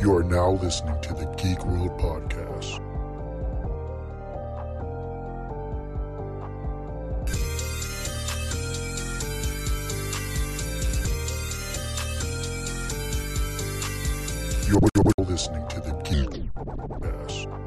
You are now listening to the Geek World Podcast. You're, listening to the Geek World Podcast.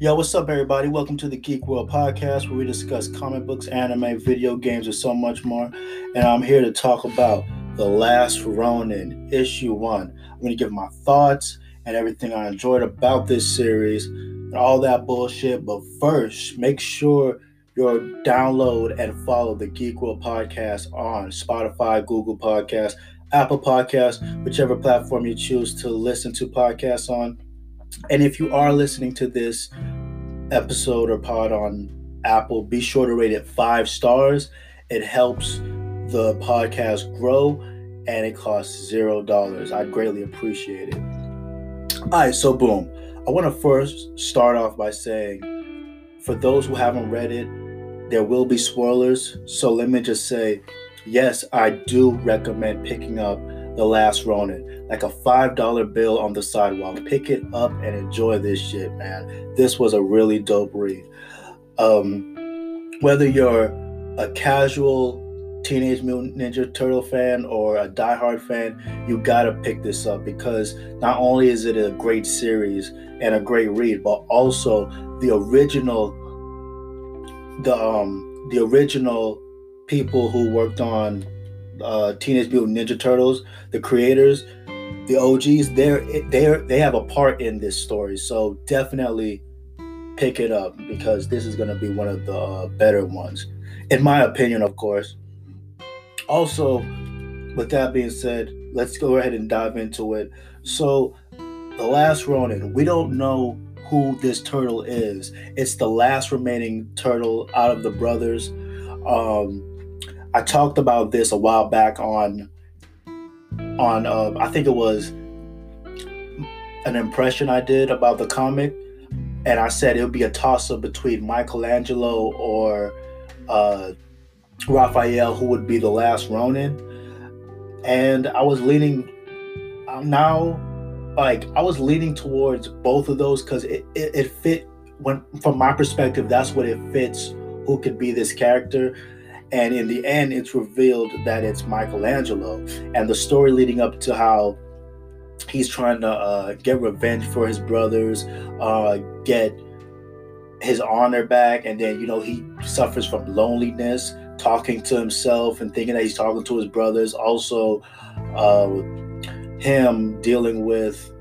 Yo, what's up, everybody? Welcome to the Geek World Podcast, where we discuss comic books, anime, video games, and so much more. And I'm here to talk about The Last Ronin, Issue 1. I'm going to give my thoughts and everything I enjoyed about this series and all that bullshit. But first, make sure you download and follow the Geek World Podcast on Spotify, Google Podcasts, Apple Podcasts, whichever platform you choose to listen to podcasts on. And if you are listening to this episode or pod on Apple, be sure to rate it five stars. It helps the podcast grow and it costs zero dollars. I'd greatly appreciate it. All right, so boom. I want to first start off by saying for those who haven't read it, there will be spoilers. So let me just say, yes, I do recommend picking up The Last Ronin. Like a $5 bill on the sidewalk. Pick it up and enjoy this shit, man. This was a really dope read. Um, whether you're a casual Teenage Mutant Ninja Turtle fan or a diehard fan, you gotta pick this up because not only is it a great series and a great read, but also the original, the um, the original people who worked on uh, Teenage Mutant Ninja Turtles, the creators, the OGs, they're they're they have a part in this story. So definitely pick it up because this is gonna be one of the uh, better ones, in my opinion, of course. Also, with that being said, let's go ahead and dive into it. So, the last Ronin, we don't know who this turtle is. It's the last remaining turtle out of the brothers. Um, I talked about this a while back on on uh, I think it was an impression I did about the comic, and I said it would be a toss up between Michelangelo or uh, Raphael, who would be the last Ronin. And I was leaning um, now, like I was leaning towards both of those because it, it, it fit when from my perspective, that's what it fits who could be this character. And in the end, it's revealed that it's Michelangelo. And the story leading up to how he's trying to uh, get revenge for his brothers, uh, get his honor back, and then you know he suffers from loneliness, talking to himself and thinking that he's talking to his brothers. Also, uh, him dealing with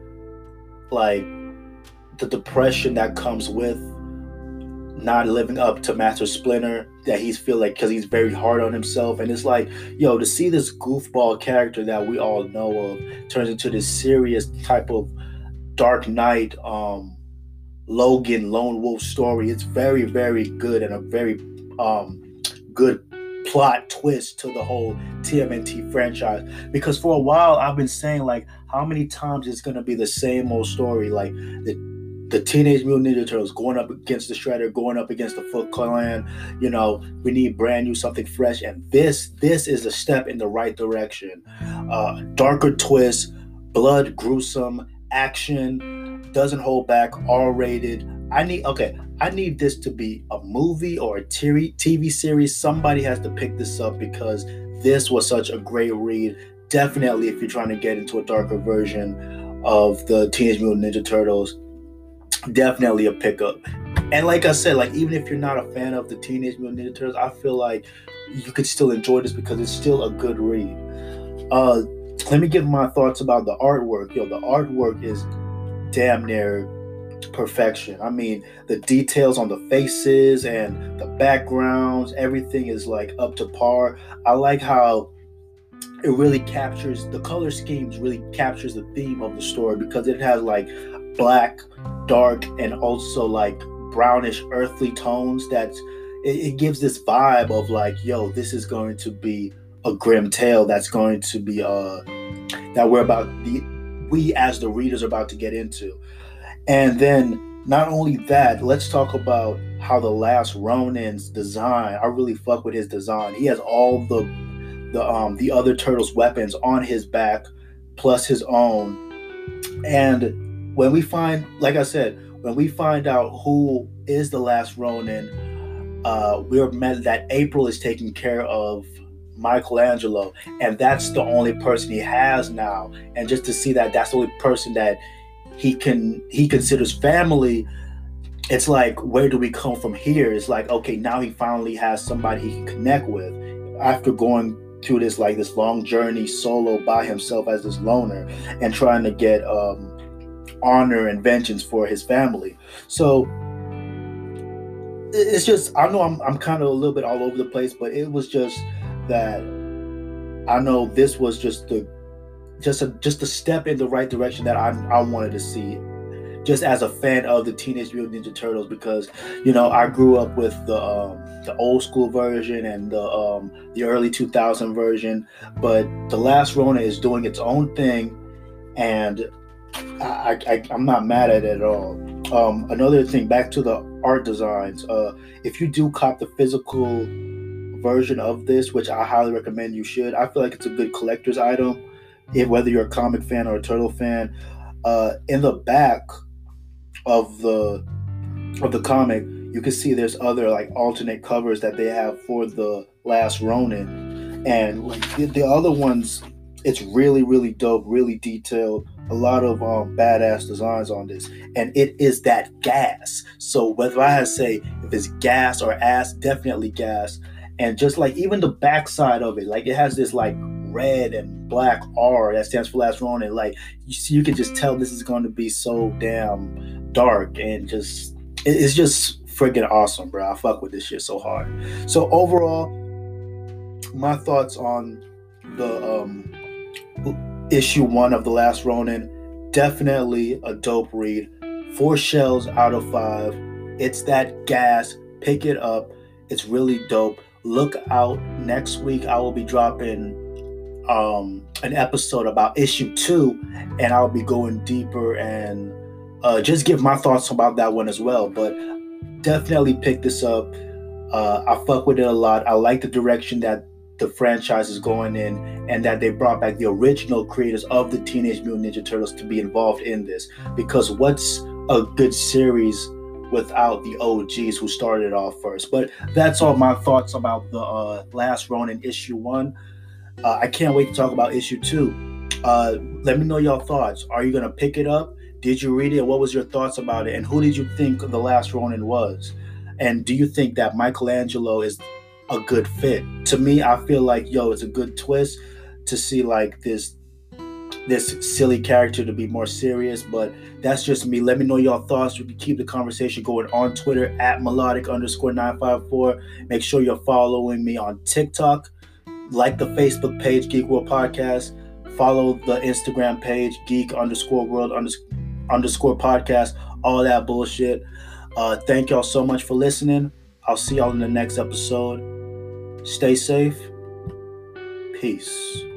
like the depression that comes with not living up to Master Splinter that he's feel like because he's very hard on himself. And it's like yo to see this goofball character that we all know of turns into this serious type of Dark Knight um Logan lone wolf story it's very very good and a very um good plot twist to the whole TMNT franchise. Because for a while I've been saying like how many times it's gonna be the same old story? Like the the Teenage Mutant Ninja Turtles going up against the Shredder, going up against the Foot Clan. You know, we need brand new, something fresh, and this this is a step in the right direction. Uh, darker twist, blood, gruesome action, doesn't hold back, R-rated. I need okay. I need this to be a movie or a TV TV series. Somebody has to pick this up because this was such a great read. Definitely, if you're trying to get into a darker version of the Teenage Mutant Ninja Turtles, definitely a pickup. And like I said, like even if you're not a fan of the Teenage Mutant Ninja Turtles, I feel like you could still enjoy this because it's still a good read. Uh, let me give my thoughts about the artwork. Yo, the artwork is damn near perfection. I mean, the details on the faces and the backgrounds, everything is like up to par. I like how it really captures the color schemes really captures the theme of the story because it has like black, dark, and also like brownish, earthly tones. That's it, it gives this vibe of like, yo, this is going to be a grim tale that's going to be uh that we're about the we as the readers are about to get into. And then not only that, let's talk about how the last Ronin's design. I really fuck with his design. He has all the the um the other turtles' weapons on his back, plus his own. And when we find, like I said, when we find out who is the last Ronin, uh, we're met that April is taking care of Michelangelo, and that's the only person he has now. And just to see that that's the only person that he can he considers family, it's like where do we come from here? It's like okay, now he finally has somebody he can connect with after going through this like this long journey solo by himself as this loner and trying to get um, honor and vengeance for his family. So it's just I know I'm I'm kind of a little bit all over the place, but it was just that I know this was just the just a just a step in the right direction that I I wanted to see just as a fan of the Teenage Mutant Ninja Turtles because you know I grew up with the um, the old school version and the um, the early 2000 version, but the last Ronin is doing its own thing, and I, I I'm not mad at it at all. Um, another thing, back to the art designs. Uh, if you do cop the physical version of this, which I highly recommend you should, I feel like it's a good collector's item. If whether you're a comic fan or a turtle fan, uh, in the back of the of the comic, you can see there's other like alternate covers that they have for the last Ronin, and like the, the other ones, it's really really dope, really detailed. A lot of um, badass designs on this, and it is that gas. So whether I say if it's gas or ass, definitely gas. And just like even the backside of it, like it has this like red and black R that stands for last run, and Like you, you can just tell this is going to be so damn dark and just it's just freaking awesome, bro. I fuck with this shit so hard. So overall, my thoughts on the um, issue one of the last Ronin. Definitely a dope read. Four shells out of five. It's that gas. Pick it up. It's really dope. Look out next week. I will be dropping um, an episode about issue two, and I'll be going deeper and uh, just give my thoughts about that one as well. But definitely pick this up. Uh, I fuck with it a lot. I like the direction that the franchise is going in and that they brought back the original creators of the Teenage Mutant Ninja Turtles to be involved in this. Because what's a good series without the OGs who started it off first? But that's all my thoughts about the uh, last Ronin issue one. Uh, I can't wait to talk about issue two. Uh, let me know your thoughts. Are you going to pick it up? Did you read it? What was your thoughts about it? And who did you think the last Ronin was? And do you think that Michelangelo is a good fit. To me, I feel like yo, it's a good twist to see like this this silly character to be more serious, but that's just me. Let me know your thoughts. You can keep the conversation going on Twitter at melodic underscore 954. Make sure you're following me on TikTok. Like the Facebook page, Geek World Podcast. Follow the Instagram page, Geek underscore World underscore Podcast. All that bullshit. Uh, thank y'all so much for listening. I'll see y'all in the next episode. Stay safe. Peace.